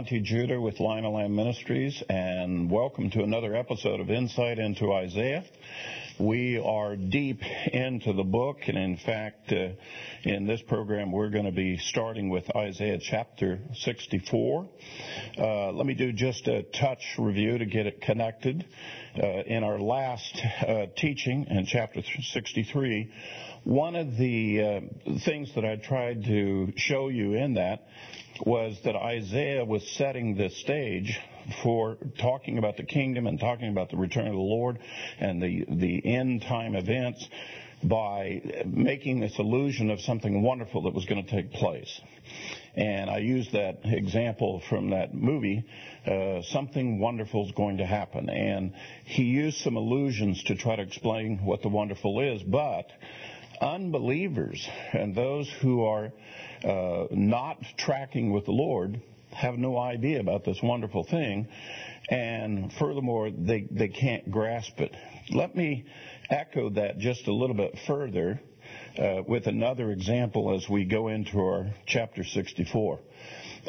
Monte Judah with Lion and Lamb Ministries, and welcome to another episode of Insight into Isaiah. We are deep into the book, and in fact, uh, in this program, we're going to be starting with Isaiah chapter 64. Uh, let me do just a touch review to get it connected. Uh, in our last uh, teaching in chapter 63, one of the uh, things that I tried to show you in that was that Isaiah was setting the stage for talking about the kingdom and talking about the return of the Lord and the, the end time events by making this illusion of something wonderful that was going to take place. And I used that example from that movie, uh, something wonderful is going to happen. And he used some illusions to try to explain what the wonderful is, but unbelievers and those who are uh, not tracking with the Lord have no idea about this wonderful thing, and furthermore, they, they can't grasp it. Let me echo that just a little bit further uh, with another example as we go into our chapter 64.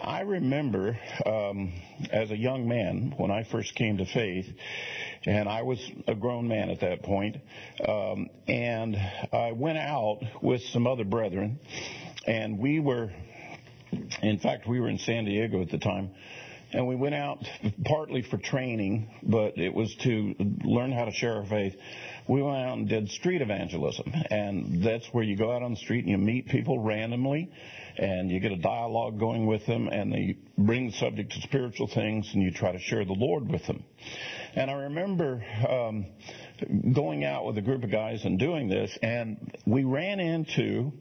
I remember um, as a young man when I first came to faith, and I was a grown man at that point, um, and I went out with some other brethren, and we were, in fact, we were in San Diego at the time, and we went out partly for training, but it was to learn how to share our faith. We went out and did street evangelism, and that's where you go out on the street and you meet people randomly, and you get a dialogue going with them, and they bring the subject to spiritual things, and you try to share the Lord with them. And I remember um, going out with a group of guys and doing this, and we ran into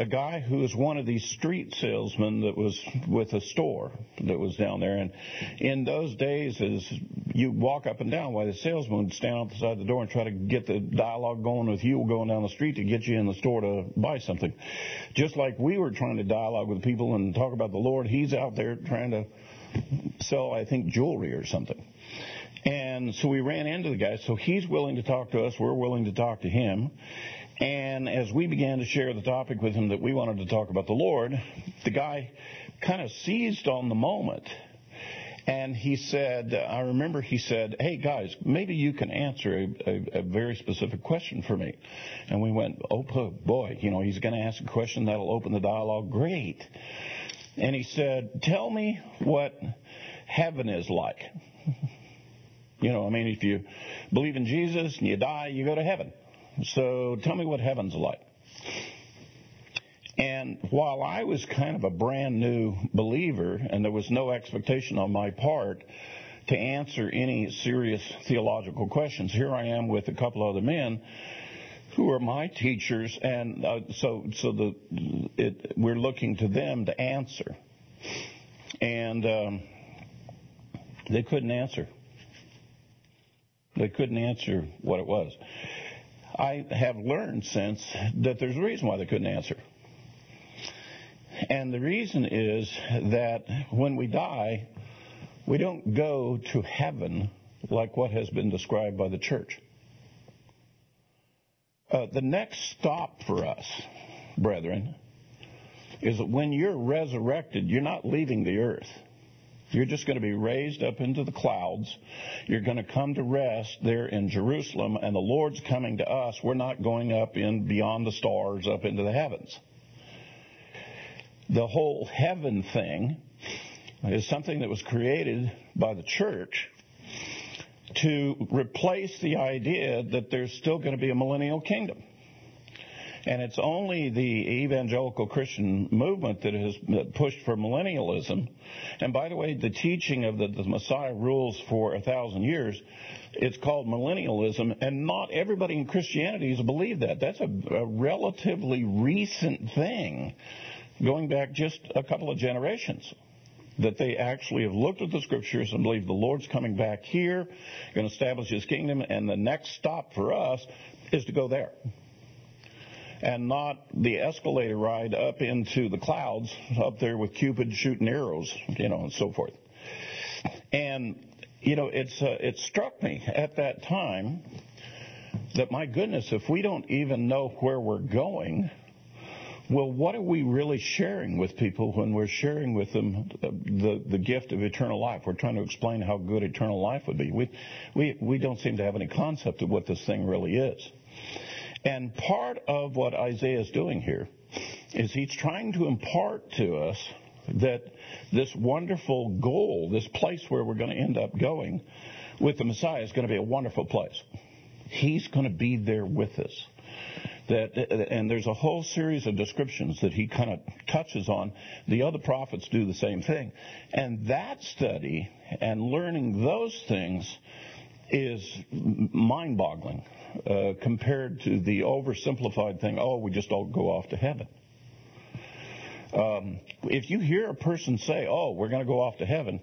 a guy who was one of these street salesmen that was with a store that was down there. And in those days, as you walk up and down, why the salesman would stand outside the door and try to get the dialogue going with you going down the street to get you in the store to buy something. Just like we were trying to dialogue with people and talk about the Lord, he's out there trying to sell, I think, jewelry or something. And so we ran into the guy. So he's willing to talk to us. We're willing to talk to him. And as we began to share the topic with him that we wanted to talk about the Lord, the guy kind of seized on the moment. And he said, I remember he said, hey guys, maybe you can answer a, a, a very specific question for me. And we went, oh boy, you know, he's going to ask a question that'll open the dialogue. Great. And he said, tell me what heaven is like. You know, I mean, if you believe in Jesus and you die, you go to heaven. So tell me what heaven's like. And while I was kind of a brand new believer and there was no expectation on my part to answer any serious theological questions, here I am with a couple other men who are my teachers, and uh, so so the it, we're looking to them to answer, and um, they couldn't answer. They couldn't answer what it was. I have learned since that there's a reason why they couldn't answer. And the reason is that when we die, we don't go to heaven like what has been described by the church. Uh, the next stop for us, brethren, is that when you're resurrected, you're not leaving the earth. You're just going to be raised up into the clouds. You're going to come to rest there in Jerusalem, and the Lord's coming to us. We're not going up in beyond the stars, up into the heavens. The whole heaven thing is something that was created by the church to replace the idea that there's still going to be a millennial kingdom. And it's only the evangelical Christian movement that has pushed for millennialism. And by the way, the teaching of the, the Messiah rules for a thousand years, it's called millennialism, and not everybody in Christianity has believed that. That's a, a relatively recent thing, going back just a couple of generations that they actually have looked at the scriptures and believe the Lord's coming back here, going to establish his kingdom, and the next stop for us is to go there and not the escalator ride up into the clouds up there with Cupid shooting arrows, you know, and so forth. And you know, it's uh, it struck me at that time that my goodness, if we don't even know where we're going, well, what are we really sharing with people when we're sharing with them the, the gift of eternal life? We're trying to explain how good eternal life would be. We, we, we don't seem to have any concept of what this thing really is. And part of what Isaiah is doing here is he's trying to impart to us that this wonderful goal, this place where we're going to end up going with the Messiah is going to be a wonderful place. He's going to be there with us. That, and there's a whole series of descriptions that he kind of touches on. The other prophets do the same thing. And that study and learning those things is mind boggling uh, compared to the oversimplified thing, oh, we just all go off to heaven. Um, if you hear a person say, oh, we're going to go off to heaven,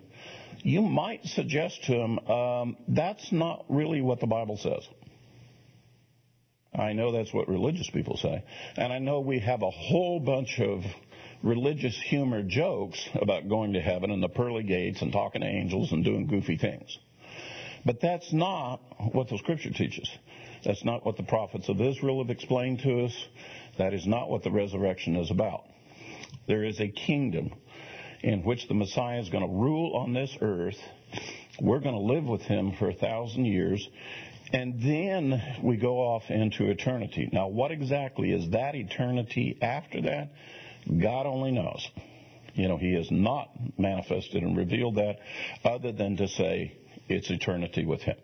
you might suggest to them, um, that's not really what the Bible says. I know that's what religious people say. And I know we have a whole bunch of religious humor jokes about going to heaven and the pearly gates and talking to angels and doing goofy things. But that's not what the scripture teaches. That's not what the prophets of Israel have explained to us. That is not what the resurrection is about. There is a kingdom in which the Messiah is going to rule on this earth. We're going to live with him for a thousand years. And then we go off into eternity. Now, what exactly is that eternity after that? God only knows. You know, He has not manifested and revealed that other than to say it's eternity with Him.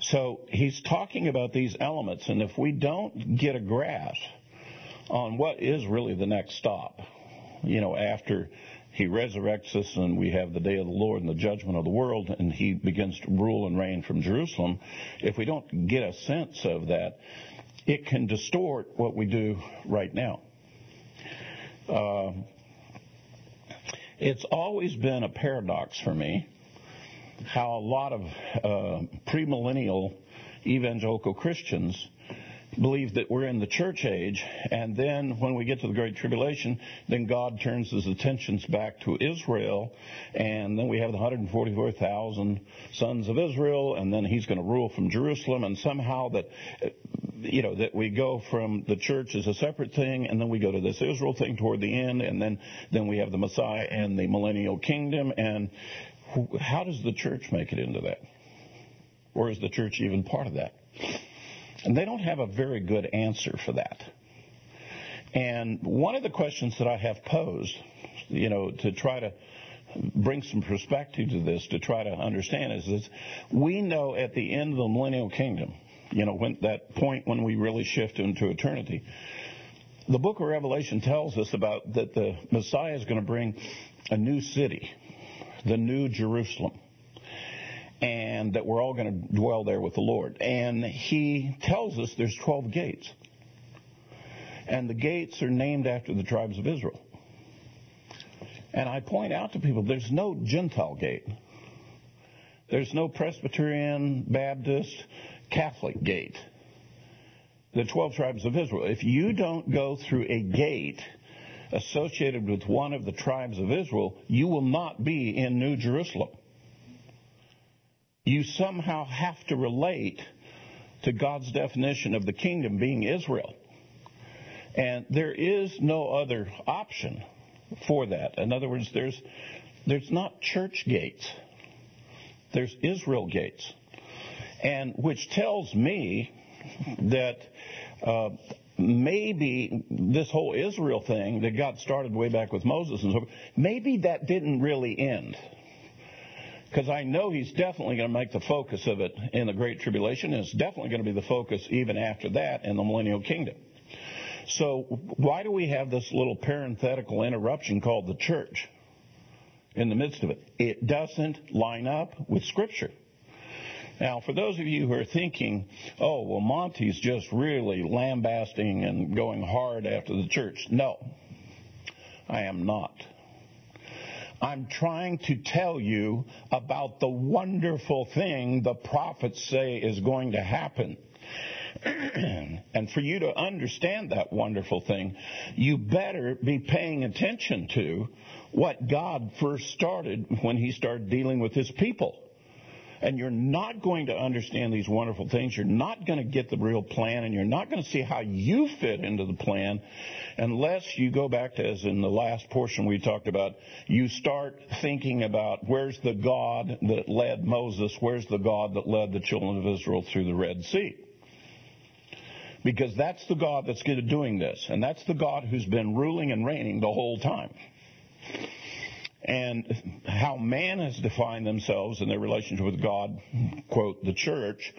So He's talking about these elements, and if we don't get a grasp on what is really the next stop, you know, after he resurrects us and we have the day of the Lord and the judgment of the world and he begins to rule and reign from Jerusalem, if we don't get a sense of that, it can distort what we do right now. Uh, it's always been a paradox for me how a lot of uh, premillennial evangelical Christians believe that we're in the church age, and then when we get to the Great Tribulation, then God turns his attentions back to Israel, and then we have the 144,000 sons of Israel, and then he's going to rule from Jerusalem, and somehow that, you know, that we go from the church as a separate thing, and then we go to this Israel thing toward the end, and then, then we have the Messiah and the millennial kingdom, and how does the church make it into that? Or is the church even part of that? And they don't have a very good answer for that. And one of the questions that I have posed, you know, to try to bring some perspective to this, to try to understand, is this: we know at the end of the millennial kingdom, you know, when that point when we really shift into eternity, the book of Revelation tells us about that the Messiah is going to bring a new city, the new Jerusalem and that we're all going to dwell there with the Lord. And he tells us there's 12 gates. And the gates are named after the tribes of Israel. And I point out to people there's no Gentile gate. There's no Presbyterian, Baptist, Catholic gate. The 12 tribes of Israel. If you don't go through a gate associated with one of the tribes of Israel, you will not be in New Jerusalem you somehow have to relate to God's definition of the kingdom being Israel. And there is no other option for that. In other words, there's, there's not church gates. There's Israel gates. And which tells me that uh, maybe this whole Israel thing that got started way back with Moses and so maybe that didn't really end because I know he's definitely going to make the focus of it in the Great Tribulation, and it's definitely going to be the focus even after that in the millennial kingdom. So why do we have this little parenthetical interruption called the church in the midst of it? It doesn't line up with Scripture. Now, for those of you who are thinking, oh, well, Monte's just really lambasting and going hard after the church. No, I am not. I'm trying to tell you about the wonderful thing the prophets say is going to happen. and for you to understand that wonderful thing, you better be paying attention to what God first started when he started dealing with his people. And you're not going to understand these wonderful things. You're not going to get the real plan, and you're not going to see how you fit into the plan unless you go back to, as in the last portion we talked about, you start thinking about where's the God that led Moses, where's the God that led the children of Israel through the Red Sea. Because that's the God that's doing this, and that's the God who's been ruling and reigning the whole time and how man has defined themselves in their relationship with God, quote, the church,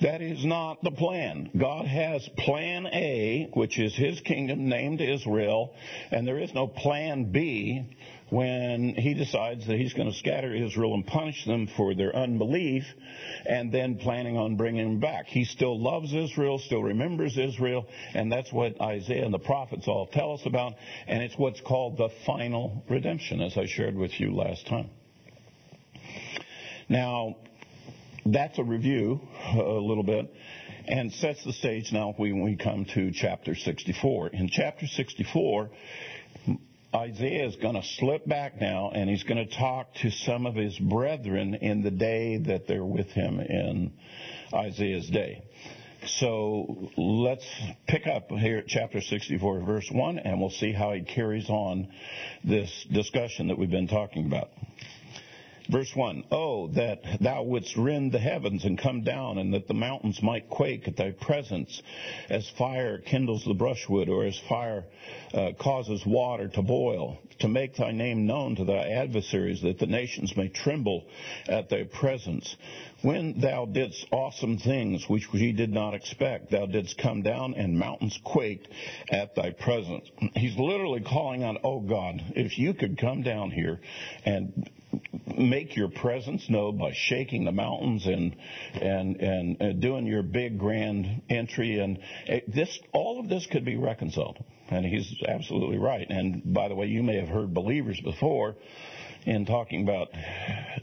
that is not the plan. God has plan A, which is his kingdom named Israel, and there is no plan B when he decides that he's going to scatter Israel and punish them for their unbelief and then planning on bringing them back. He still loves Israel, still remembers Israel, and that's what Isaiah and the prophets all tell us about, and it's what's called the final redemption, as I shared with you last time. Now, that's a review a little bit and sets the stage now when we come to chapter 64. In chapter 64, Isaiah is going to slip back now and he's going to talk to some of his brethren in the day that they're with him in Isaiah's day. So let's pick up here at chapter 64, verse 1, and we'll see how he carries on this discussion that we've been talking about. Verse 1 Oh, that thou wouldst rend the heavens and come down, and that the mountains might quake at thy presence, as fire kindles the brushwood, or as fire uh, causes water to boil, to make thy name known to thy adversaries, that the nations may tremble at thy presence. When thou didst awesome things which we did not expect, thou didst come down, and mountains quaked at thy presence. He's literally calling on, Oh God, if you could come down here and make your presence known by shaking the mountains and and and uh, doing your big grand entry. And uh, this all of this could be reconciled. And he's absolutely right. And by the way you may have heard believers before in talking about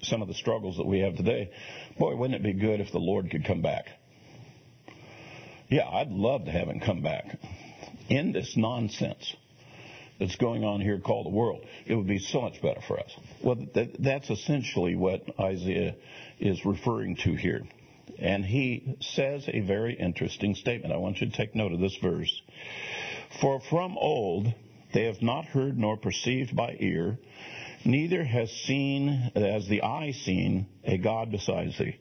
some of the struggles that we have today. Boy wouldn't it be good if the lord could come back? Yeah i'd love to have him come back. In this nonsense that's going on here called the world. It would be so much better for us. Well, that, that's essentially what Isaiah is referring to here. And he says a very interesting statement. I want you to take note of this verse. For from old they have not heard nor perceived by ear, neither has seen, as the eye seen, a God besides thee,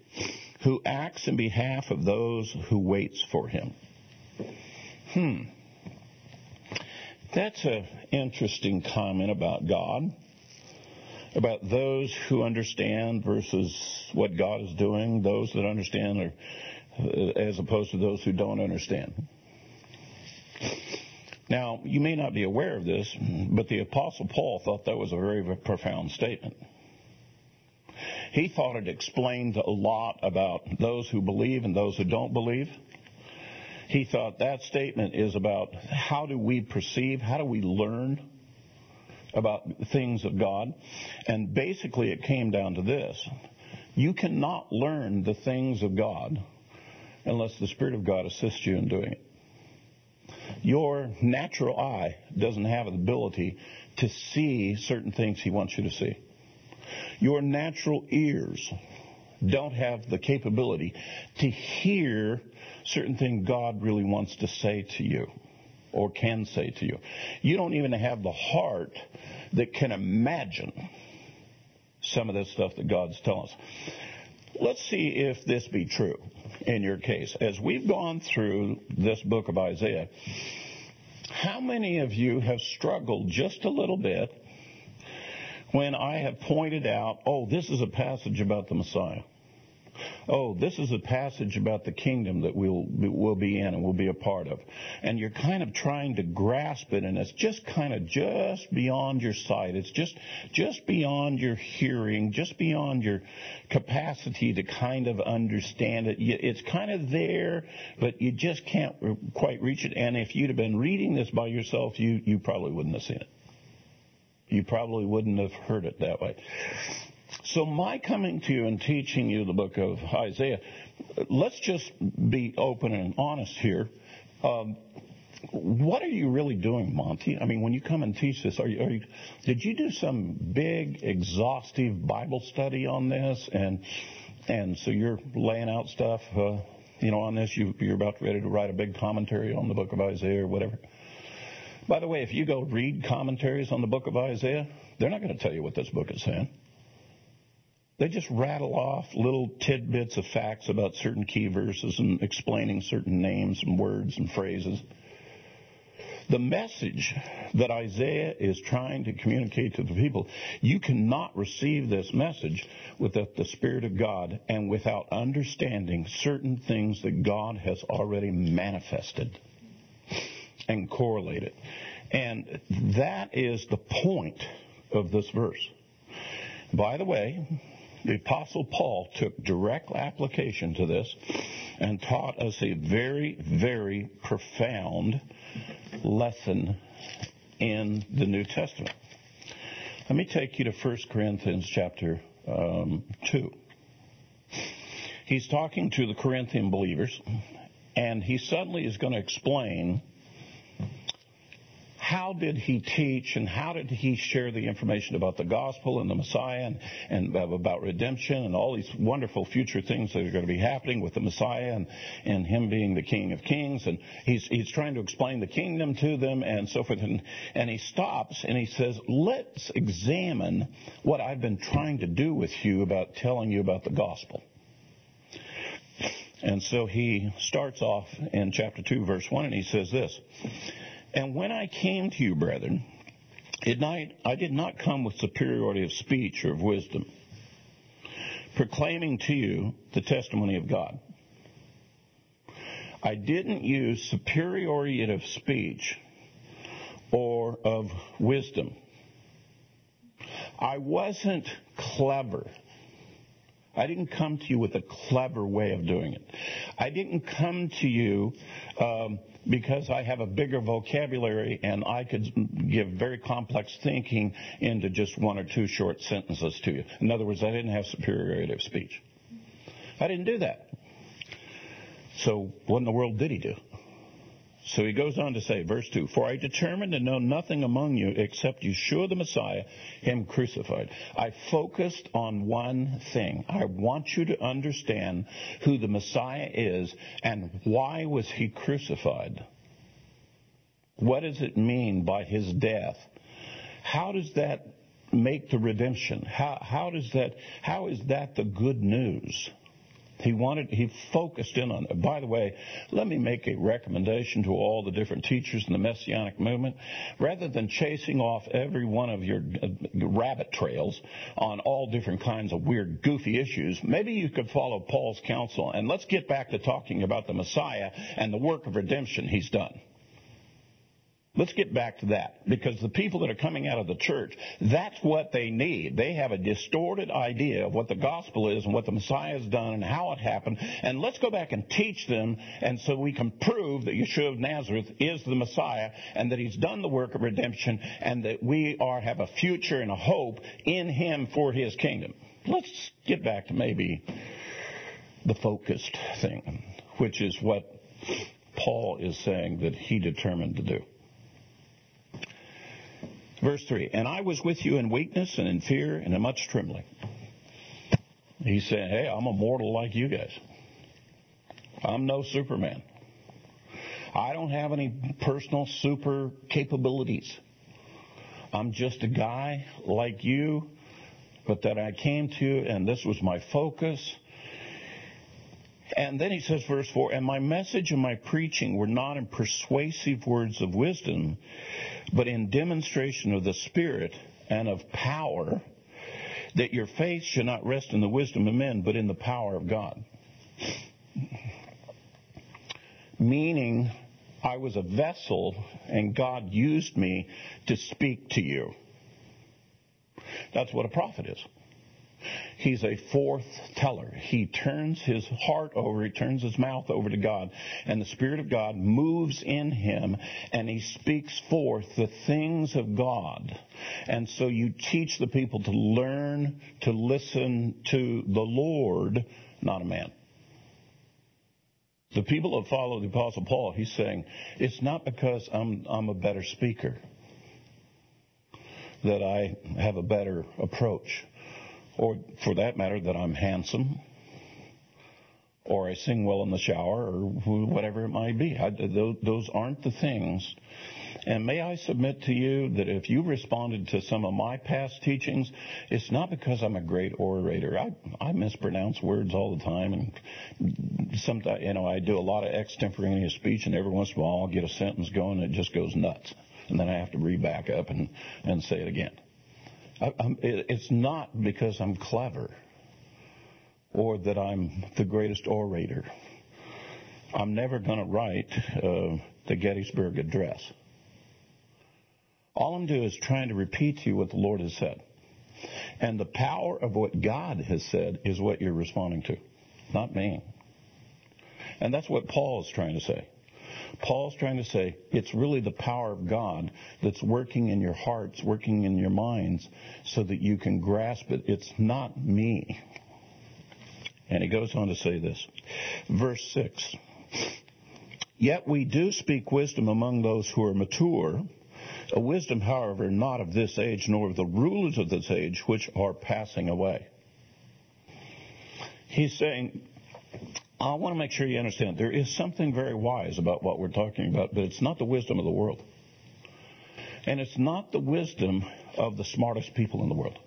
who acts in behalf of those who waits for him. Hmm. That's an interesting comment about God, about those who understand versus what God is doing, those that understand are, uh, as opposed to those who don't understand. Now, you may not be aware of this, but the Apostle Paul thought that was a very profound statement. He thought it explained a lot about those who believe and those who don't believe he thought that statement is about how do we perceive, how do we learn about things of God. And basically, it came down to this you cannot learn the things of God unless the Spirit of God assists you in doing it. Your natural eye doesn't have the ability to see certain things He wants you to see. Your natural ears don't have the capability to hear certain things God really wants to say to you or can say to you. You don't even have the heart that can imagine some of this stuff that God's telling us. Let's see if this be true in your case. As we've gone through this book of Isaiah, how many of you have struggled just a little bit when I have pointed out, oh, this is a passage about the Messiah? oh, this is a passage about the kingdom that we'll, we'll be in and we'll be a part of. And you're kind of trying to grasp it, and it's just kind of just beyond your sight. It's just, just beyond your hearing, just beyond your capacity to kind of understand it. It's kind of there, but you just can't quite reach it. And if you'd have been reading this by yourself, you, you probably wouldn't have seen it. You probably wouldn't have heard it that way. So my coming to you and teaching you the book of Isaiah, let's just be open and honest here. Um, what are you really doing, Monte? I mean, when you come and teach this, are you, are you, did you do some big, exhaustive Bible study on this? And and so you're laying out stuff, uh, you know, on this. You, you're about ready to write a big commentary on the book of Isaiah or whatever. By the way, if you go read commentaries on the book of Isaiah, they're not going to tell you what this book is saying. They just rattle off little tidbits of facts about certain key verses and explaining certain names and words and phrases. The message that Isaiah is trying to communicate to the people, you cannot receive this message without the Spirit of God and without understanding certain things that God has already manifested and correlate it. And that is the point of this verse. By the way, the Apostle Paul took direct application to this and taught us a very, very profound lesson in the New Testament. Let me take you to 1 Corinthians chapter um, 2. He's talking to the Corinthian believers, and he suddenly is going to explain how did he teach and how did he share the information about the gospel and the Messiah and, and about redemption and all these wonderful future things that are going to be happening with the Messiah and, and him being the King of Kings. And he's, he's trying to explain the kingdom to them and so forth. And, and he stops and he says, let's examine what I've been trying to do with you about telling you about the gospel. And so he starts off in chapter 2, verse 1, and he says this and when I came to you, brethren, at night I did not come with superiority of speech or of wisdom, proclaiming to you the testimony of God. I didn't use superiority of speech or of wisdom. I wasn't clever. I didn't come to you with a clever way of doing it. I didn't come to you um, because I have a bigger vocabulary and I could give very complex thinking into just one or two short sentences to you. In other words, I didn't have superiority of speech. I didn't do that. So what in the world did he do? So he goes on to say, verse 2 For I determined to know nothing among you except Yeshua the Messiah, him crucified. I focused on one thing. I want you to understand who the Messiah is and why was he crucified. What does it mean by his death? How does that make the redemption? How, how does that, how is that the good news? He wanted, he focused in on it. By the way, let me make a recommendation to all the different teachers in the Messianic movement. Rather than chasing off every one of your uh, rabbit trails on all different kinds of weird, goofy issues, maybe you could follow Paul's counsel and let's get back to talking about the Messiah and the work of redemption he's done. Let's get back to that because the people that are coming out of the church, that's what they need. They have a distorted idea of what the gospel is and what the Messiah has done and how it happened. And let's go back and teach them and so we can prove that Yeshua of Nazareth is the Messiah and that he's done the work of redemption and that we are have a future and a hope in him for his kingdom. Let's get back to maybe the focused thing, which is what Paul is saying that he determined to do. Verse 3 And I was with you in weakness and in fear and in much trembling. He said, Hey, I'm a mortal like you guys. I'm no Superman. I don't have any personal super capabilities. I'm just a guy like you, but that I came to, and this was my focus. And then he says, verse 4 And my message and my preaching were not in persuasive words of wisdom, but in demonstration of the Spirit and of power, that your faith should not rest in the wisdom of men, but in the power of God. Meaning, I was a vessel and God used me to speak to you. That's what a prophet is. He's a forth teller. He turns his heart over, he turns his mouth over to God, and the Spirit of God moves in him, and he speaks forth the things of God. And so you teach the people to learn to listen to the Lord, not a man. The people that follow the Apostle Paul, he's saying, it's not because I'm, I'm a better speaker that I have a better approach, or for that matter, that I'm handsome, or I sing well in the shower, or whatever it might be. I, those, aren't the things. And may I submit to you that if you responded to some of my past teachings, it's not because I'm a great orator. I, I mispronounce words all the time, and sometimes, you know, I do a lot of extemporaneous speech, and every once in a while I'll get a sentence going, and it just goes nuts and then I have to read back up and, and say it again. It's not because I'm clever or that I'm the greatest orator. I'm never going to write uh, the Gettysburg Address. All I'm doing is trying to repeat to you what the Lord has said. And the power of what God has said is what you're responding to, not me. And that's what Paul is trying to say. Paul's trying to say it's really the power of God that's working in your hearts, working in your minds, so that you can grasp it. It's not me. And he goes on to say this. Verse 6. Yet we do speak wisdom among those who are mature, a wisdom, however, not of this age, nor of the rulers of this age, which are passing away. He's saying, I want to make sure you understand there is something very wise about what we're talking about, but it's not the wisdom of the world. And it's not the wisdom of the smartest people in the world.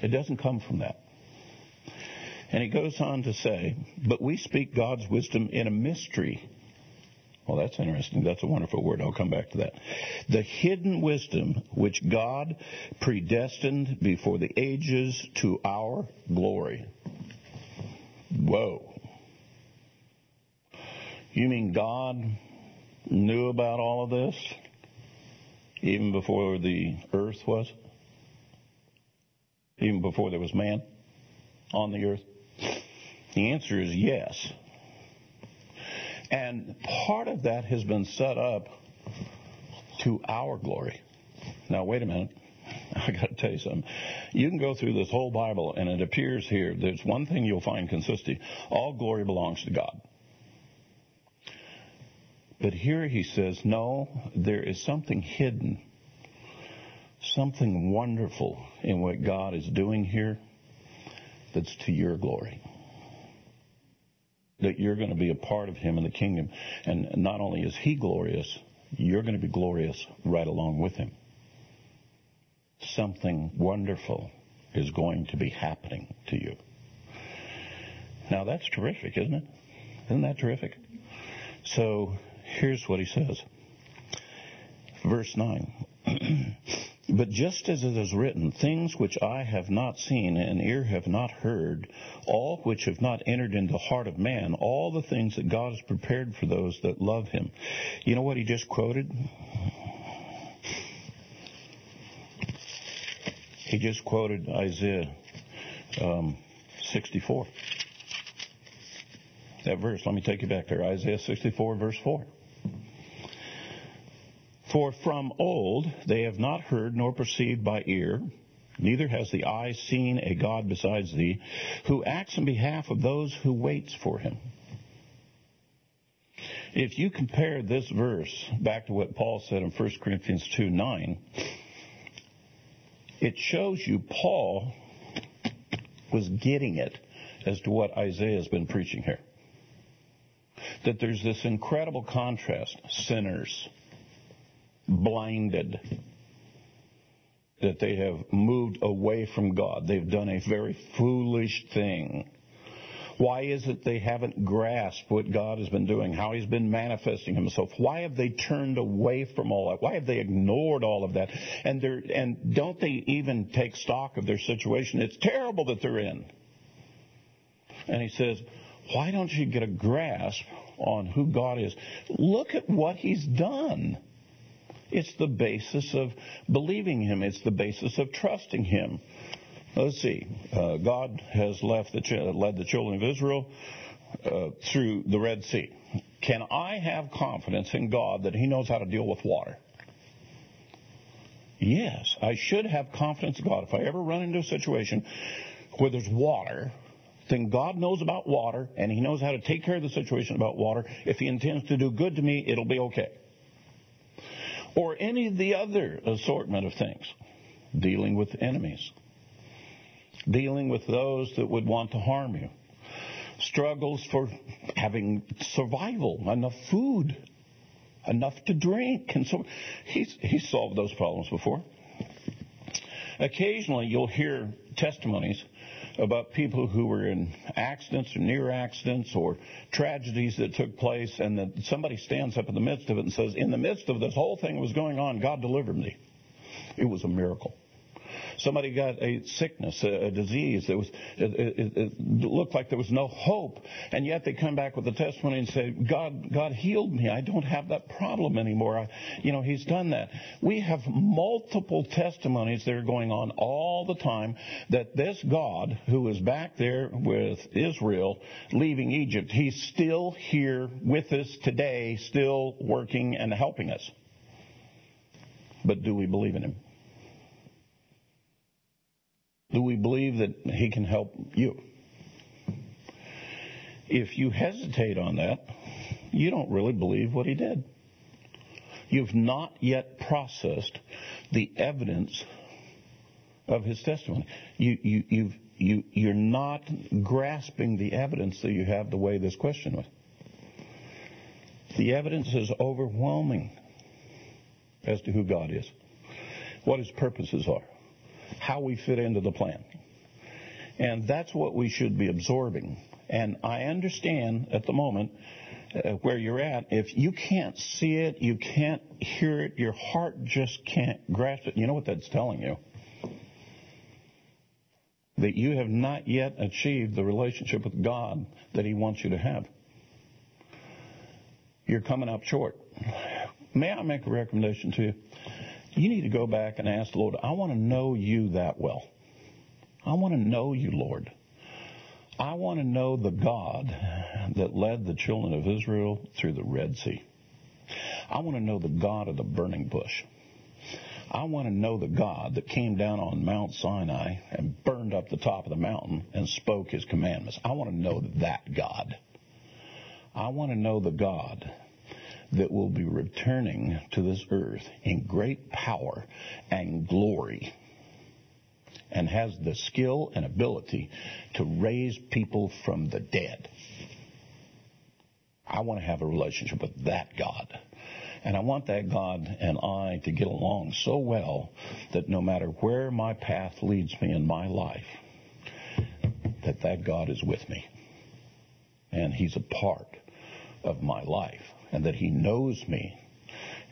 It doesn't come from that. And he goes on to say, but we speak God's wisdom in a mystery. Well, that's interesting. That's a wonderful word. I'll come back to that. The hidden wisdom which God predestined before the ages to our glory. Whoa. You mean God knew about all of this even before the earth was? Even before there was man on the earth? The answer is yes. And part of that has been set up to our glory. Now, wait a minute. I got to tell you something. You can go through this whole Bible, and it appears here there's one thing you'll find consistent. All glory belongs to God. But here he says, no, there is something hidden, something wonderful in what God is doing here that's to your glory. That you're going to be a part of him in the kingdom. And not only is he glorious, you're going to be glorious right along with him. Something wonderful is going to be happening to you. Now that's terrific, isn't it? Isn't that terrific? So Here's what he says. Verse 9. but just as it is written, things which I have not seen and ear have not heard, all which have not entered into the heart of man, all the things that God has prepared for those that love him. You know what he just quoted? He just quoted Isaiah um, 64. That verse, let me take you back there. Isaiah 64, verse 4. For from old they have not heard nor perceived by ear, neither has the eye seen a God besides thee, who acts in behalf of those who waits for him. If you compare this verse back to what Paul said in 1 Corinthians 2 9, it shows you Paul was getting it as to what Isaiah has been preaching here. That there's this incredible contrast sinners, blinded, that they have moved away from God. They've done a very foolish thing. Why is it they haven't grasped what God has been doing, how He's been manifesting Himself? Why have they turned away from all that? Why have they ignored all of that? And and don't they even take stock of their situation? It's terrible that they're in. And He says, why don't you get a grasp on who God is? Look at what He's done. It's the basis of believing Him. It's the basis of trusting Him. Let's see. Uh, God has left the led the children of Israel uh, through the Red Sea. Can I have confidence in God that He knows how to deal with water? Yes, I should have confidence in God. If I ever run into a situation where there's water then God knows about water and He knows how to take care of the situation about water. If He intends to do good to me, it'll be okay. Or any of the other assortment of things. Dealing with enemies. Dealing with those that would want to harm you. Struggles for having survival, enough food, enough to drink. And so he's, he's solved those problems before. Occasionally you'll hear testimonies about people who were in accidents or near accidents or tragedies that took place, and that somebody stands up in the midst of it and says, In the midst of this whole thing that was going on, God delivered me. It was a miracle. Somebody got a sickness, a, a disease that was, it, it, it, looked like there was no hope, and yet they come back with a testimony and say, God, God healed me. I don't have that problem anymore. I, you know, He's done that. We have multiple testimonies that are going on all the time that this God, who is back there with Israel, leaving Egypt, He's still here with us today, still working and helping us. But do we believe in Him? Do we believe that He can help you? If you hesitate on that, you don't really believe what He did. You've not yet processed the evidence of His testimony. You, you, you've, you, you're not grasping the evidence that you have the way this question was. The evidence is overwhelming as to who God is, what His purposes are how we fit into the plan. And that's what we should be absorbing. And I understand at the moment uh, where you're at, if you can't see it, you can't hear it, your heart just can't grasp it. You know what that's telling you? That you have not yet achieved the relationship with God that He wants you to have. You're coming up short. May I make a recommendation to you? You need to go back and ask the Lord, I want to know you that well. I want to know you, Lord. I want to know the God that led the children of Israel through the Red Sea. I want to know the God of the burning bush. I want to know the God that came down on Mount Sinai and burned up the top of the mountain and spoke his commandments. I want to know that God. I want to know the God that will be returning to this earth in great power and glory and has the skill and ability to raise people from the dead. I want to have a relationship with that God. And I want that God and I to get along so well that no matter where my path leads me in my life, that that God is with me. And He's a part of my life and that He knows me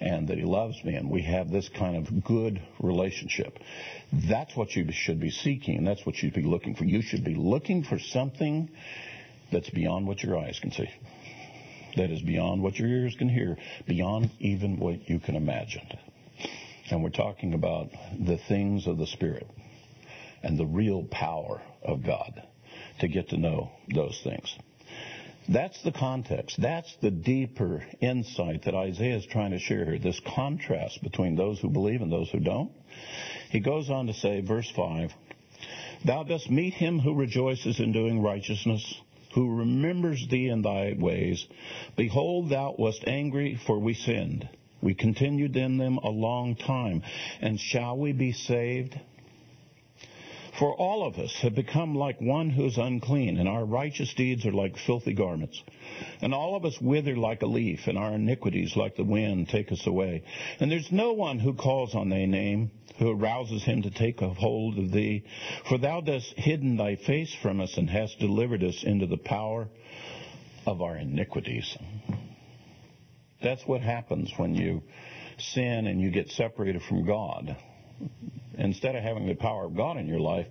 and that He loves me and we have this kind of good relationship. That's what you should be seeking and that's what you should be looking for. You should be looking for something that's beyond what your eyes can see. That is beyond what your ears can hear, beyond even what you can imagine. And we're talking about the things of the Spirit and the real power of God to get to know those things. That's the context. That's the deeper insight that Isaiah is trying to share here. This contrast between those who believe and those who don't. He goes on to say, verse 5, Thou dost meet him who rejoices in doing righteousness, who remembers thee in thy ways. Behold, thou wast angry, for we sinned. We continued in them a long time. And shall we be saved? For all of us have become like one who is unclean, and our righteous deeds are like filthy garments. And all of us wither like a leaf, and our iniquities like the wind take us away. And there's no one who calls on thy name, who arouses him to take a hold of thee. For thou dost hidden thy face from us, and hast delivered us into the power of our iniquities. That's what happens when you sin and you get separated from God instead of having the power of God in your life,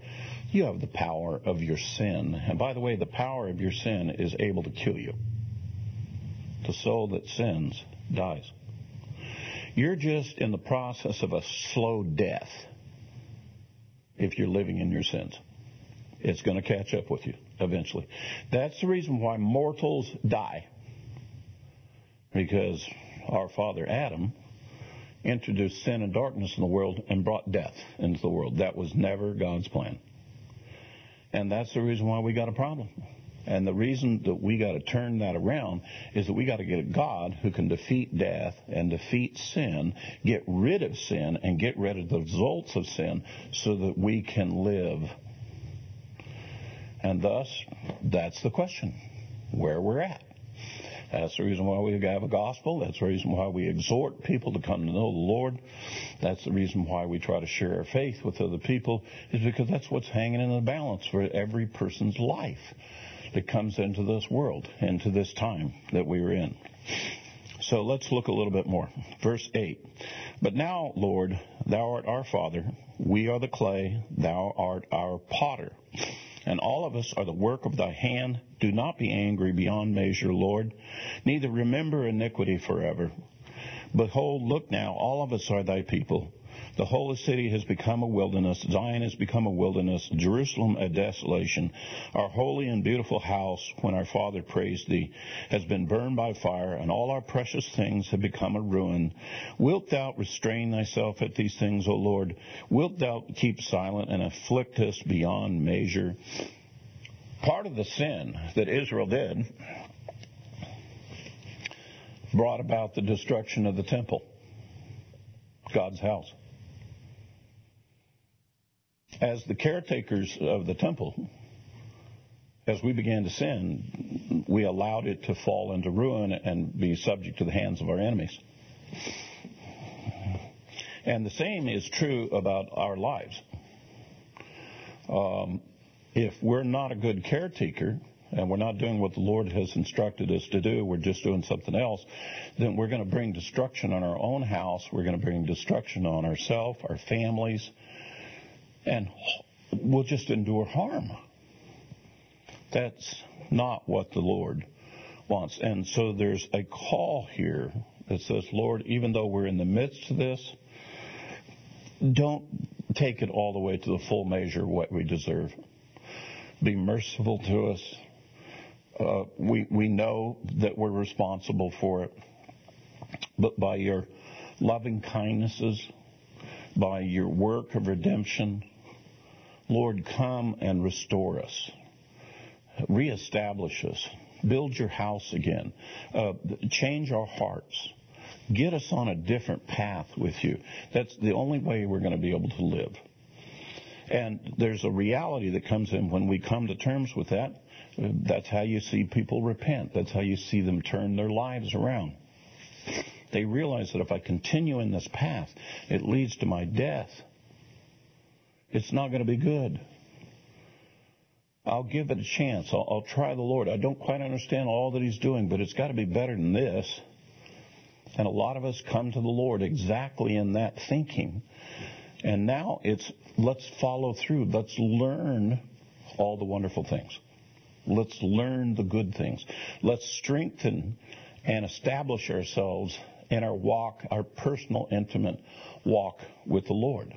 you have the power of your sin. And by the way, the power of your sin is able to kill you. The soul that sins dies. You're just in the process of a slow death if you're living in your sins. It's going to catch up with you eventually. That's the reason why mortals die. Because our father Adam introduced sin and darkness in the world and brought death into the world. That was never God's plan. And that's the reason why we got a problem. And the reason that we got to turn that around is that we got to get a God who can defeat death and defeat sin, get rid of sin, and get rid of the results of sin so that we can live. And thus, that's the question where we're at. That's the reason why we have a gospel. That's the reason why we exhort people to come to know the Lord. That's the reason why we try to share our faith with other people, is because that's what's hanging in the balance for every person's life that comes into this world, into this time that we are in. So let's look a little bit more. Verse 8. But now, Lord, thou art our Father, we are the clay, thou art our potter. And all of us are the work of thy hand. Do not be angry beyond measure, Lord, neither remember iniquity forever. Behold, look now, all of us are thy people. The holy city has become a wilderness. Zion has become a wilderness. Jerusalem a desolation. Our holy and beautiful house, when our father praised thee, has been burned by fire, and all our precious things have become a ruin. Wilt thou restrain thyself at these things, O Lord? Wilt thou keep silent and afflict us beyond measure? Part of the sin that Israel did brought about the destruction of the temple, God's house as the caretakers of the temple, as we began to sin, we allowed it to fall into ruin and be subject to the hands of our enemies. And the same is true about our lives. Um, if we're not a good caretaker, and we're not doing what the Lord has instructed us to do, we're just doing something else, then we're going to bring destruction on our own house. We're going to bring destruction on ourselves, our families, and we'll just endure harm. That's not what the Lord wants. And so there's a call here that says, Lord, even though we're in the midst of this, don't take it all the way to the full measure of what we deserve. Be merciful to us. Uh, we we know that we're responsible for it, but by your loving kindnesses, by your work of redemption, Lord, come and restore us, reestablish us, build your house again, uh, change our hearts, get us on a different path with you. That's the only way we're going to be able to live. And there's a reality that comes in when we come to terms with that. That's how you see people repent. That's how you see them turn their lives around. They realize that if I continue in this path, it leads to my death. It's not going to be good. I'll give it a chance. I'll, I'll, try the Lord. I don't quite understand all that He's doing, but it's got to be better than this. And a lot of us come to the Lord exactly in that thinking. And now it's let's follow through. Let's learn all the wonderful things. Let's learn the good things. Let's strengthen and establish ourselves in our walk, our personal, intimate walk with the Lord.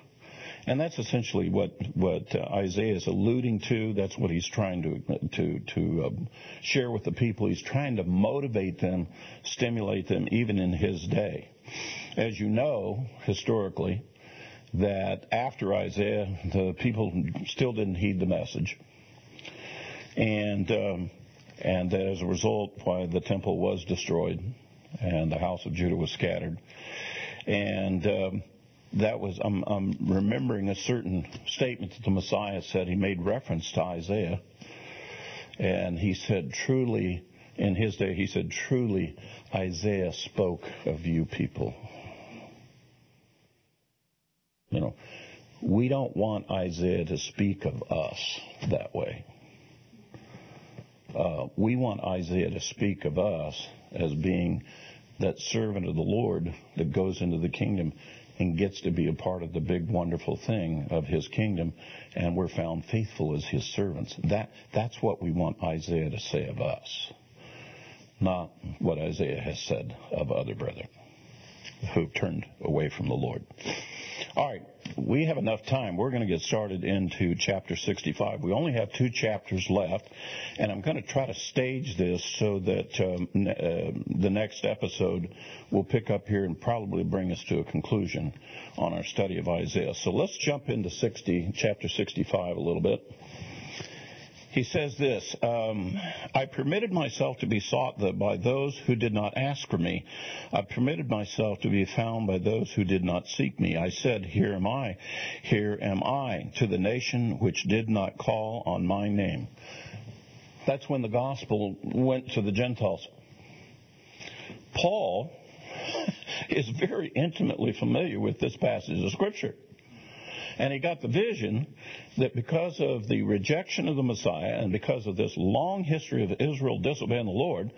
And that's essentially what what uh, Isaiah is alluding to. That's what he's trying to to to um, share with the people. He's trying to motivate them, stimulate them, even in his day. As you know, historically, that after Isaiah, the people still didn't heed the message, and um, and that as a result, why the temple was destroyed, and the house of Judah was scattered, and um, that was I'm, I'm remembering a certain statement that the Messiah said. He made reference to Isaiah, and he said, "Truly." In his day, he said, "Truly, Isaiah spoke of you people." You know, we don't want Isaiah to speak of us that way. Uh, we want Isaiah to speak of us as being that servant of the Lord that goes into the kingdom and gets to be a part of the big wonderful thing of his kingdom and we're found faithful as his servants. That that's what we want Isaiah to say of us not what Isaiah has said of other brethren who've turned away from the Lord. All right we have enough time. We're going to get started into chapter 65. We only have two chapters left, and I'm going to try to stage this so that um, uh, the next episode will pick up here and probably bring us to a conclusion on our study of Isaiah. So let's jump into 60, chapter 65 a little bit. He says this um, I permitted myself to be sought by those who did not ask for me. I permitted myself to be found by those who did not seek me. I said, Here am I, here am I, to the nation which did not call on my name. That's when the gospel went to the Gentiles. Paul is very intimately familiar with this passage of Scripture. And he got the vision that because of the rejection of the Messiah and because of this long history of Israel disobeying the Lord,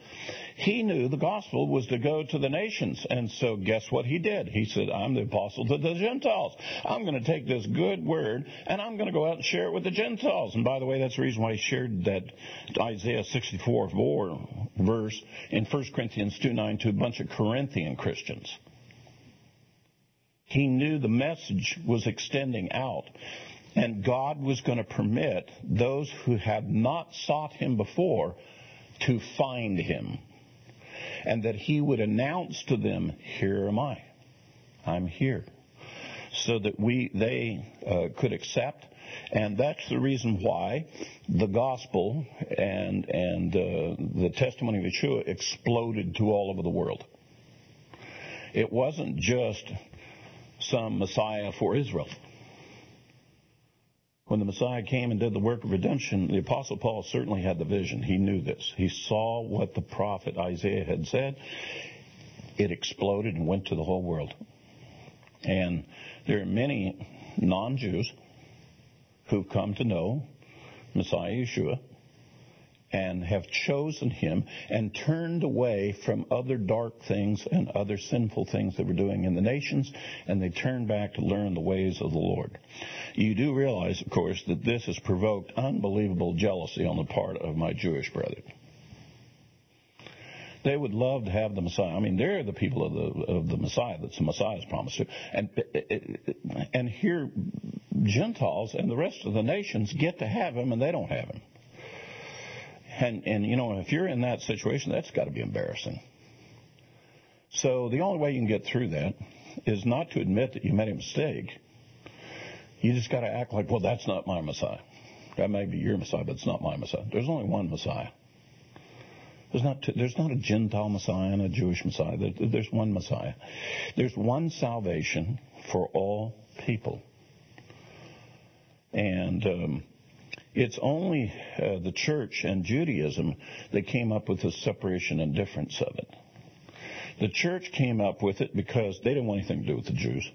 he knew the gospel was to go to the nations. And so guess what he did? He said, I'm the apostle to the Gentiles. I'm going to take this good word and I'm going to go out and share it with the Gentiles. And by the way, that's the reason why he shared that Isaiah 64 verse in 1 Corinthians 2 9 to a bunch of Corinthian Christians. He knew the message was extending out. And God was going to permit those who had not sought him before to find him. And that he would announce to them, Here am I. I'm here. So that we, they uh, could accept. And that's the reason why the gospel and, and uh, the testimony of Yeshua exploded to all over the world. It wasn't just some Messiah for Israel. When the Messiah came and did the work of redemption, the Apostle Paul certainly had the vision. He knew this. He saw what the prophet Isaiah had said. It exploded and went to the whole world. And there are many non Jews who've come to know Messiah Yeshua and have chosen him and turned away from other dark things and other sinful things that we're doing in the nations, and they turned back to learn the ways of the Lord. You do realize, of course, that this has provoked unbelievable jealousy on the part of my Jewish brethren. They would love to have the Messiah. I mean, they're the people of the of the Messiah that's the Messiah's promised to, and and here Gentiles and the rest of the nations get to have him, and they don't have him. And, and you know, if you're in that situation, that's got to be embarrassing. So the only way you can get through that is not to admit that you made a mistake. You just got to act like, well, that's not my Messiah. That may be your Messiah, but it's not my Messiah. There's only one Messiah. There's not, there's not a Gentile Messiah and a Jewish Messiah. There's one Messiah. There's one salvation for all people. And um, it's only uh, the church and Judaism that came up with the separation and difference of it. The church came up with it because they didn't want anything to do with the Jews.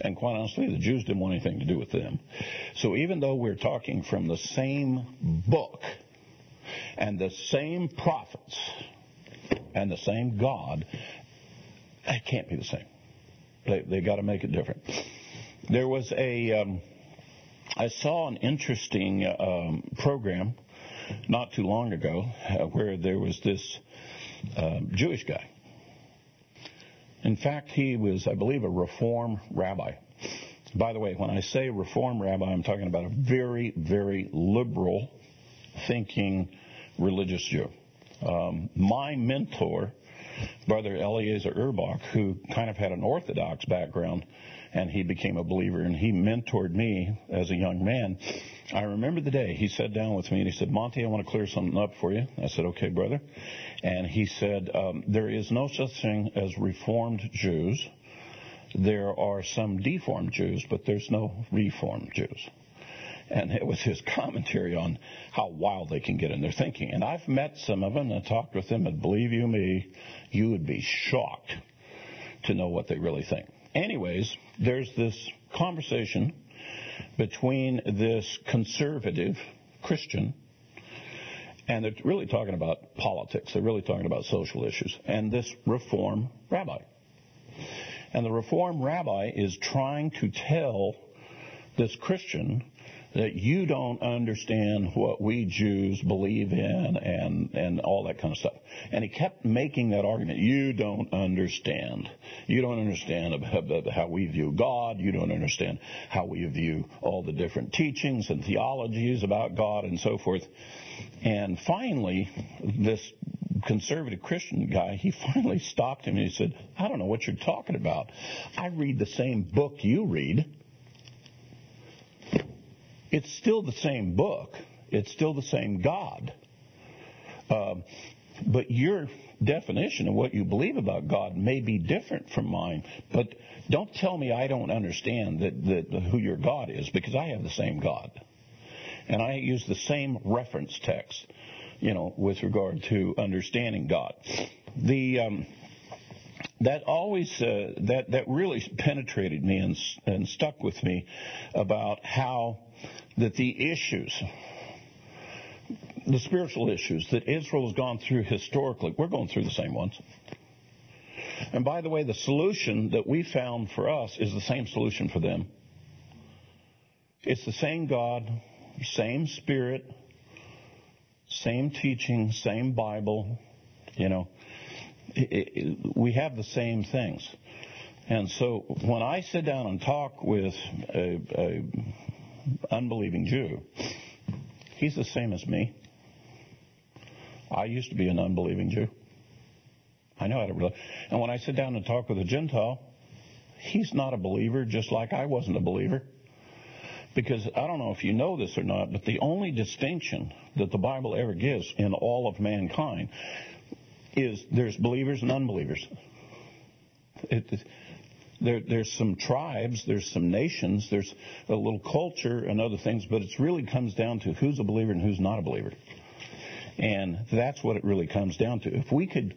And quite honestly, the Jews didn't want anything to do with them. So even though we're talking from the same book and the same prophets and the same God, it can't be the same. They, they got to make it different. There was a. Um, I saw an interesting um, program not too long ago uh, where there was this uh, Jewish guy. In fact, he was, I believe, a Reform rabbi. By the way, when I say Reform rabbi, I'm talking about a very, very liberal thinking religious Jew. Um, my mentor, Brother Eliezer Urbach, who kind of had an Orthodox background, and he became a believer and he mentored me as a young man. I remember the day he sat down with me and he said, Monte, I want to clear something up for you. I said, okay, brother. And he said, um, there is no such thing as reformed Jews. There are some deformed Jews, but there's no reformed Jews. And it was his commentary on how wild they can get in their thinking. And I've met some of them and talked with them, and believe you me, you would be shocked to know what they really think anyways, there's this conversation between this conservative Christian and they're really talking about politics. They're really talking about social issues. And this reform rabbi. And the reform rabbi is trying to tell this Christian that you don't understand what we Jews believe in and, and all that kind of stuff. And he kept making that argument. You don't understand. You don't understand how we view God. You don't understand how we view all the different teachings and theologies about God and so forth. And finally, this conservative Christian guy, he finally stopped him and he said, I don't know what you're talking about. I read the same book you read. It's still the same book. It's still the same God. Um, but your definition of what you believe about God may be different from mine. But don't tell me I don't understand that, that who your God is, because I have the same God, and I use the same reference text, you know, with regard to understanding God. The um, that always uh, that that really penetrated me and, and stuck with me about how that the issues the spiritual issues that Israel has gone through historically, we're going through the same ones. And by the way, the solution that we found for us is the same solution for them. It's the same God, same Spirit, same teaching, same Bible. You know, it, it, we have the same things. And so when I sit down and talk with a, a unbelieving Jew, he's the same as me. I used to be an unbelieving Jew. I know how to relate. And when I sit down and talk with a Gentile, he's not a believer just like I wasn't a believer. Because I don't know if you know this or not, but the only distinction that the Bible ever gives in all of mankind is there's believers and unbelievers. It, there, there's some tribes, there's some nations, there's a little culture and other things, but it really comes down to who's a believer and who's not a believer. And that's what it really comes down to. If we could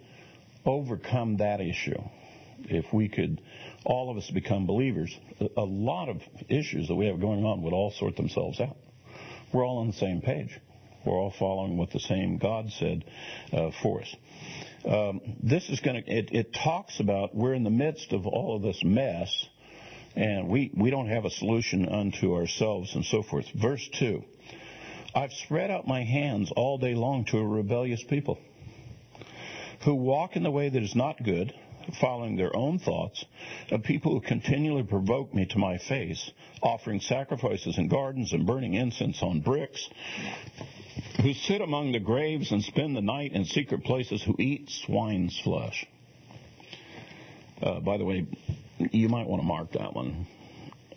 overcome that issue, if we could, all of us become believers, a lot of issues that we have going on would all sort themselves out. We're all on the same page. We're all following what the same God said uh, for us. Um, this is going to, it, it talks about we're in the midst of all of this mess, and we, we don't have a solution unto ourselves and so forth. Verse 2 I've spread out my hands all day long to a rebellious people who walk in the way that is not good, following their own thoughts, of people who continually provoke me to my face, offering sacrifices in gardens and burning incense on bricks, who sit among the graves and spend the night in secret places, who eat swine's flesh. Uh, by the way, you might want to mark that one.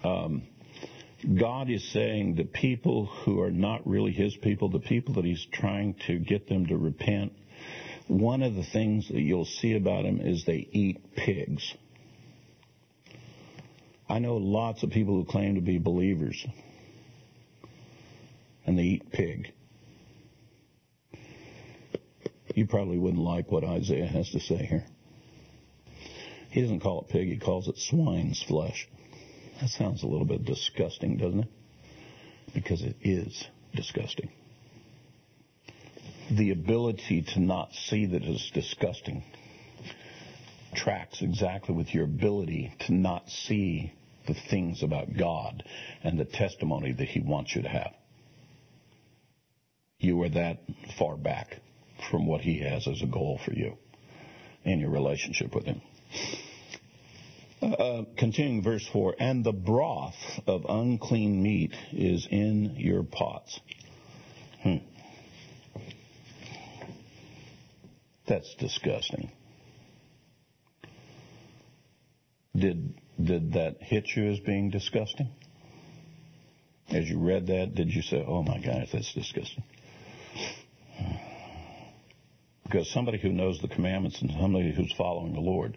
Um, God is saying the people who are not really His people, the people that He's trying to get them to repent, one of the things that you'll see about them is they eat pigs. I know lots of people who claim to be believers, and they eat pig. You probably wouldn't like what Isaiah has to say here. He doesn't call it pig, he calls it swine's flesh. That sounds a little bit disgusting, doesn't it? Because it is disgusting. The ability to not see that it's disgusting tracks exactly with your ability to not see the things about God and the testimony that He wants you to have. You are that far back from what He has as a goal for you in your relationship with Him. Uh, continuing verse 4, and the broth of unclean meat is in your pots. Hmm. That's disgusting. Did did that hit you as being disgusting? As you read that, did you say, "Oh my gosh, that's disgusting"? Because somebody who knows the commandments and somebody who's following the Lord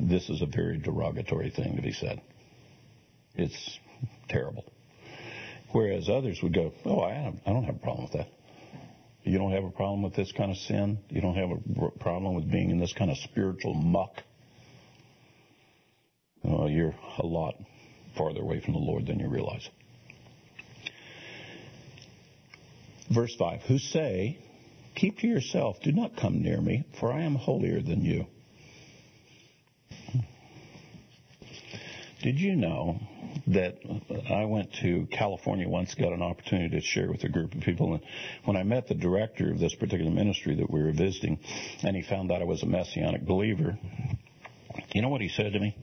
this is a very derogatory thing to be said. It's terrible. Whereas others would go, oh, I, have, I don't have a problem with that. You don't have a problem with this kind of sin. You don't have a problem with being in this kind of spiritual muck. Uh, you're a lot farther away from the Lord than you realize. Verse 5 Who say, Keep to yourself, do not come near me, for I am holier than you. Did you know that I went to California once, got an opportunity to share with a group of people, and when I met the director of this particular ministry that we were visiting, and he found out I was a Messianic believer, you know what he said to me?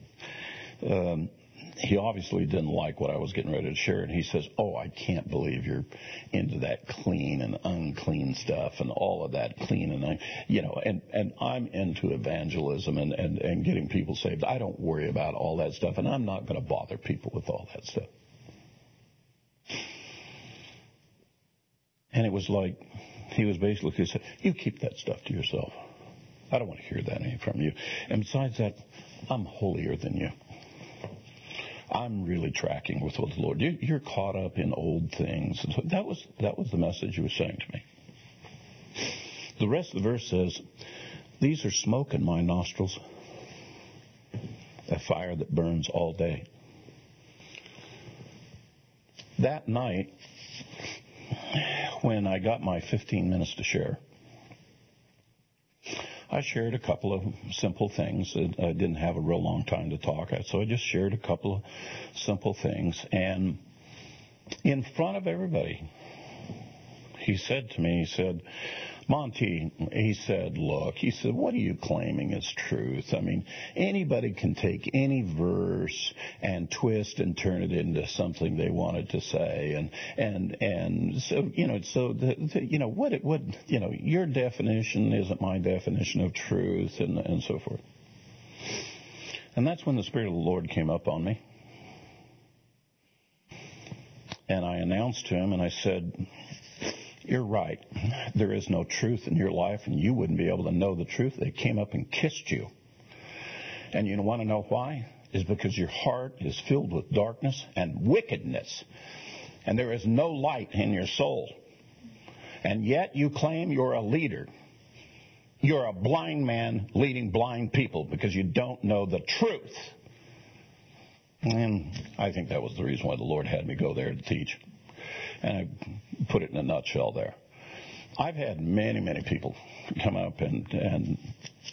Um, he obviously didn't like what I was getting ready to share, and he says, "Oh, I can't believe you're into that clean and unclean stuff and all of that clean and un-. you know." And and I'm into evangelism and and and getting people saved. I don't worry about all that stuff, and I'm not going to bother people with all that stuff. And it was like, he was basically saying, you keep that stuff to yourself. I don't want to hear that from you. And besides that, I'm holier than you. I'm really tracking with what the Lord. You're caught up in old things. That was that was the message he was saying to me. The rest of the verse says, "These are smoke in my nostrils, a fire that burns all day." That night, when I got my 15 minutes to share, I shared a couple of simple things. I didn't have a real long time to talk, so I just shared a couple of simple things. And in front of everybody, he said to me, he said, Monte, he said, look, he said, what are you claiming is truth? I mean, anybody can take any verse and twist and turn it into something they wanted to say. And, and, and so, you know, so, the, the, you know, what, it, what, you know, your definition isn't my definition of truth and, and so forth. And that's when the Spirit of the Lord came up on me. And I announced to him and I said, you're right. There is no truth in your life, and you wouldn't be able to know the truth. They came up and kissed you. And you want to know why? Is because your heart is filled with darkness and wickedness, and there is no light in your soul. And yet you claim you're a leader. You're a blind man leading blind people because you don't know the truth. And I think that was the reason why the Lord had me go there to teach. And I put it in a nutshell there. I've had many, many people come up and, and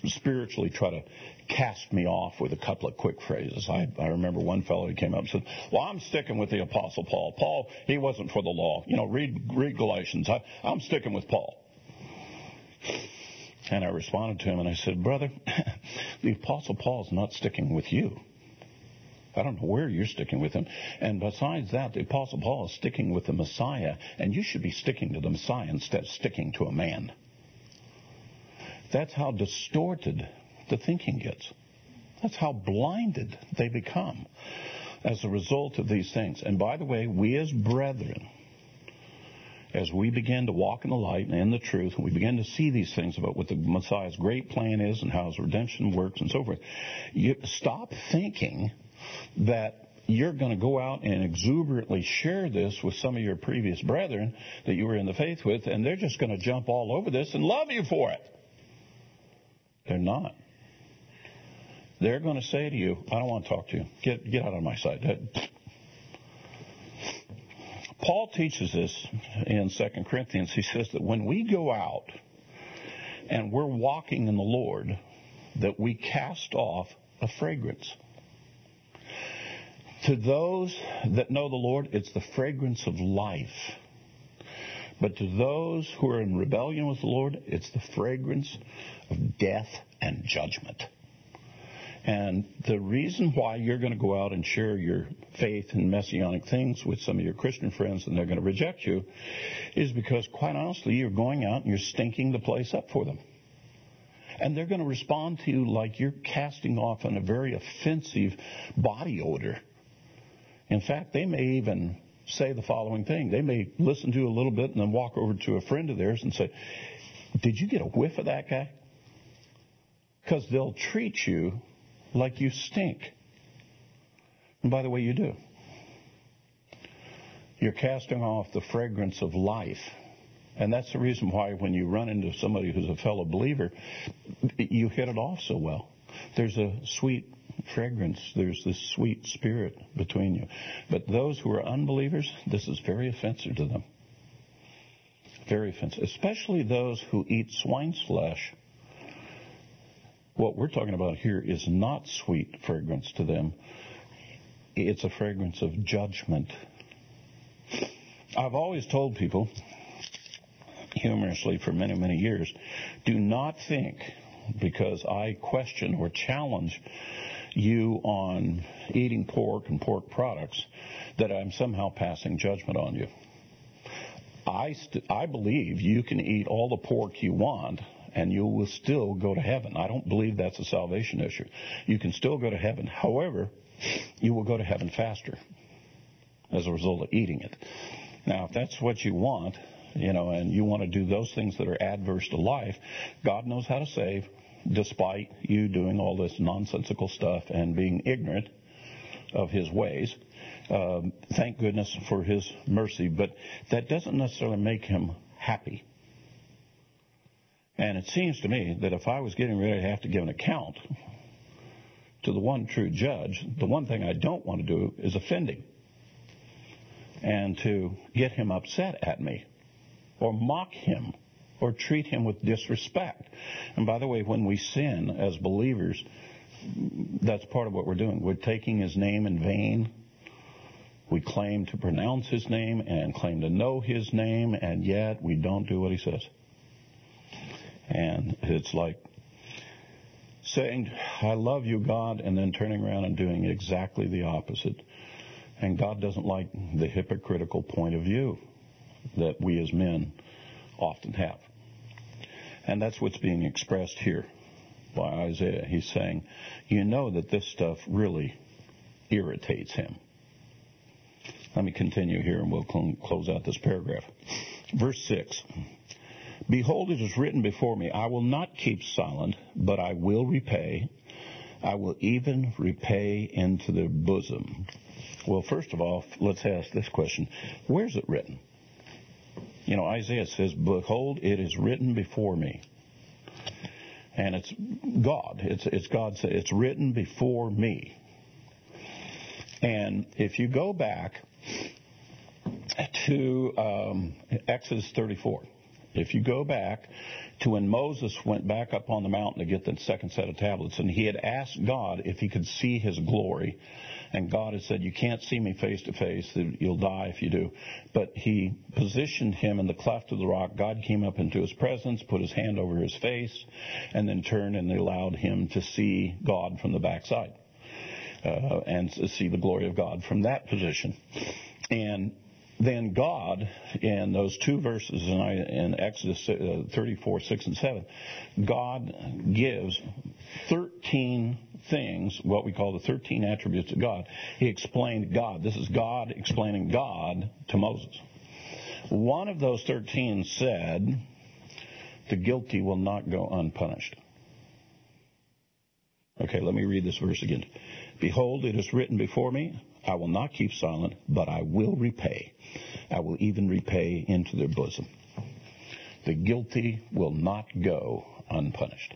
spiritually try to cast me off with a couple of quick phrases. I, I remember one fellow who came up and said, "Well, I'm sticking with the Apostle Paul. Paul, he wasn't for the law. You know, read read Galatians. I, I'm sticking with Paul." And I responded to him and I said, "Brother, the Apostle Paul's not sticking with you. I don't know where you're sticking with him. And besides that, the Apostle Paul is sticking with the Messiah, and you should be sticking to the Messiah instead of sticking to a man. That's how distorted the thinking gets. That's how blinded they become as a result of these things. And by the way, we as brethren, as we begin to walk in the light and in the truth, and we begin to see these things about what the Messiah's great plan is and how his redemption works and so forth, you stop thinking that you're going to go out and exuberantly share this with some of your previous brethren that you were in the faith with, and they're just going to jump all over this and love you for it. They're not. They're going to say to you, I don't want to talk to you. Get, get out of my sight. Paul teaches this in 2 Corinthians. He says that when we go out and we're walking in the Lord, that we cast off a fragrance. To those that know the Lord, it's the fragrance of life. But to those who are in rebellion with the Lord, it's the fragrance of death and judgment. And the reason why you're going to go out and share your faith and messianic things with some of your Christian friends and they're going to reject you is because, quite honestly, you're going out and you're stinking the place up for them. And they're going to respond to you like you're casting off on a very offensive body odor in fact, they may even say the following thing. They may listen to you a little bit and then walk over to a friend of theirs and say, Did you get a whiff of that guy? Because they'll treat you like you stink. And by the way, you do. You're casting off the fragrance of life. And that's the reason why when you run into somebody who's a fellow believer, you hit it off so well. There's a sweet fragrance. There's this sweet spirit between you. But those who are unbelievers, this is very offensive to them. Very offensive. Especially those who eat swine's flesh. What we're talking about here is not sweet fragrance to them. It's a fragrance of judgment. I've always told people, humorously for many, many years, do not think because I question or challenge you on eating pork and pork products that I'm somehow passing judgment on you. I, st- I believe you can eat all the pork you want and you will still go to heaven. I don't believe that's a salvation issue. You can still go to heaven. However, you will go to heaven faster as a result of eating it. Now, if that's what you want, you know, and you want to do those things that are adverse to life, God knows how to save despite you doing all this nonsensical stuff and being ignorant of his ways. Um, thank goodness for his mercy, but that doesn't necessarily make him happy. And it seems to me that if I was getting ready to have to give an account to the one true judge, the one thing I don't want to do is offend him and to get him upset at me or mock him or treat him with disrespect. And by the way, when we sin as believers, that's part of what we're doing. We're taking his name in vain. We claim to pronounce his name and claim to know his name, and yet we don't do what he says. And it's like saying, I love you, God, and then turning around and doing exactly the opposite. And God doesn't like the hypocritical point of view that we as men often have. And that's what's being expressed here by Isaiah. He's saying, You know that this stuff really irritates him. Let me continue here and we'll close out this paragraph. Verse 6 Behold, it is written before me, I will not keep silent, but I will repay. I will even repay into their bosom. Well, first of all, let's ask this question Where's it written? You know, Isaiah says, Behold, it is written before me. And it's God. It's, it's God. It's written before me. And if you go back to um, Exodus 34, if you go back to when Moses went back up on the mountain to get the second set of tablets, and he had asked God if he could see his glory, and God had said, You can't see me face to face, you'll die if you do. But he positioned him in the cleft of the rock. God came up into his presence, put his hand over his face, and then turned and allowed him to see God from the backside. Uh, and see the glory of God from that position. And then God, in those two verses in, Exodus uh, 34, 6 and 7, God gives 13 things, what we call the 13 attributes of God. He explained God. This is God explaining God to Moses. One of those 13 said, the guilty will not go unpunished. Okay, let me read this verse again. Behold, it is written before me, I will not keep silent, but I will repay. I will even repay into their bosom. The guilty will not go unpunished.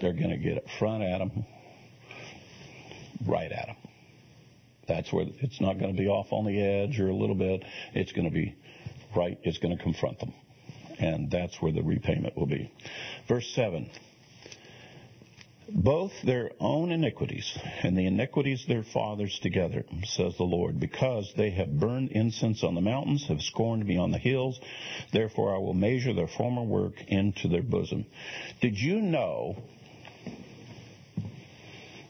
They're going to get it front at them, right at them. That's where it's not going to be off on the edge or a little bit. It's going to be right. It's going to confront them. And that's where the repayment will be. Verse 7 both their own iniquities and the iniquities of their fathers together, says the Lord, because they have burned incense on the mountains, have scorned me on the hills, therefore I will measure their former work into their bosom. Did you know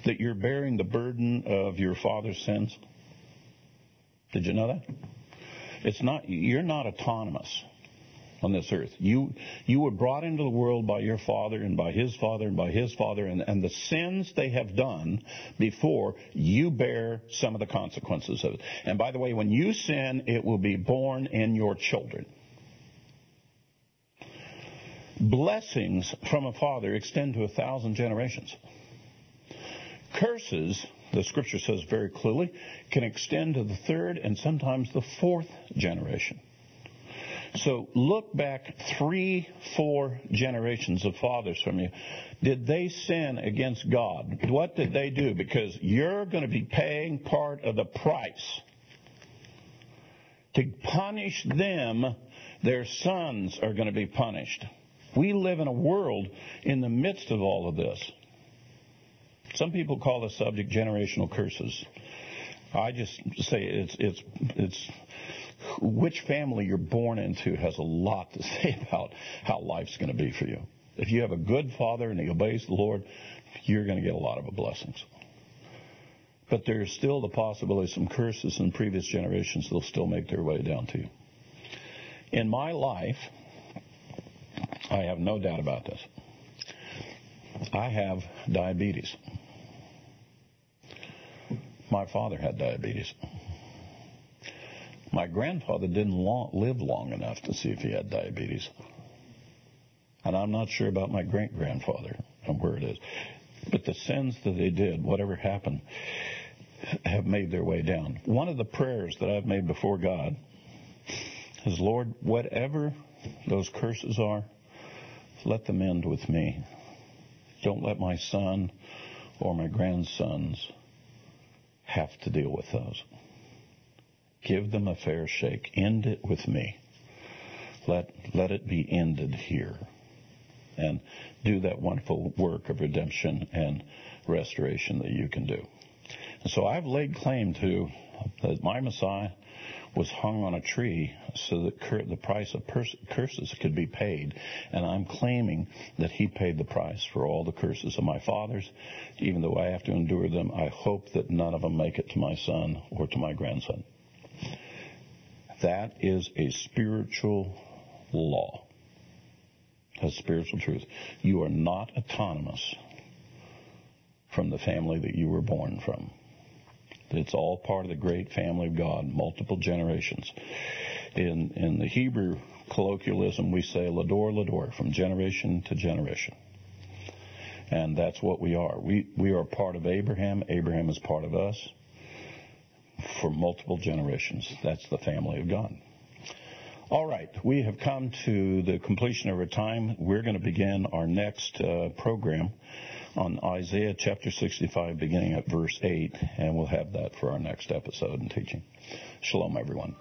that you're bearing the burden of your father's sins? Did you know that? It's not, you're not autonomous on this earth. You, you were brought into the world by your father and by his father and by his father, and, and the sins they have done before, you bear some of the consequences of it. And by the way, when you sin, it will be born in your children. Blessings from a father extend to a thousand generations. Curses, the scripture says very clearly, can extend to the third and sometimes the fourth generation. So look back three, four generations of fathers from you. Did they sin against God? What did they do? Because you're going to be paying part of the price. To punish them, their sons are going to be punished. We live in a world in the midst of all of this. Some people call the subject generational curses. I just say it's it's it's which family you're born into has a lot to say about how life's going to be for you. If you have a good father and he obeys the Lord, you're going to get a lot of blessings. But there's still the possibility some curses in previous generations will still make their way down to you. In my life, I have no doubt about this. I have diabetes. My father had diabetes. My grandfather didn't long, live long enough to see if he had diabetes. And I'm not sure about my great grandfather and where it is. But the sins that they did, whatever happened, have made their way down. One of the prayers that I've made before God is, Lord, whatever those curses are, let them end with me. Don't let my son or my grandsons have to deal with those. Give them a fair shake. End it with me. Let, let it be ended here. And do that wonderful work of redemption and restoration that you can do. And so I've laid claim to that my Messiah was hung on a tree so that cur- the price of pers- curses could be paid. And I'm claiming that he paid the price for all the curses of my fathers. Even though I have to endure them, I hope that none of them make it to my son or to my grandson. That is a spiritual law. A spiritual truth. You are not autonomous from the family that you were born from. It's all part of the great family of God, multiple generations. In, in the Hebrew colloquialism, we say lador lador, from generation to generation. And that's what we are. We, we are part of Abraham. Abraham is part of us for multiple generations. That's the family of God. All right, we have come to the completion of our time. We're going to begin our next uh, program on Isaiah chapter 65, beginning at verse 8, and we'll have that for our next episode and teaching. Shalom, everyone.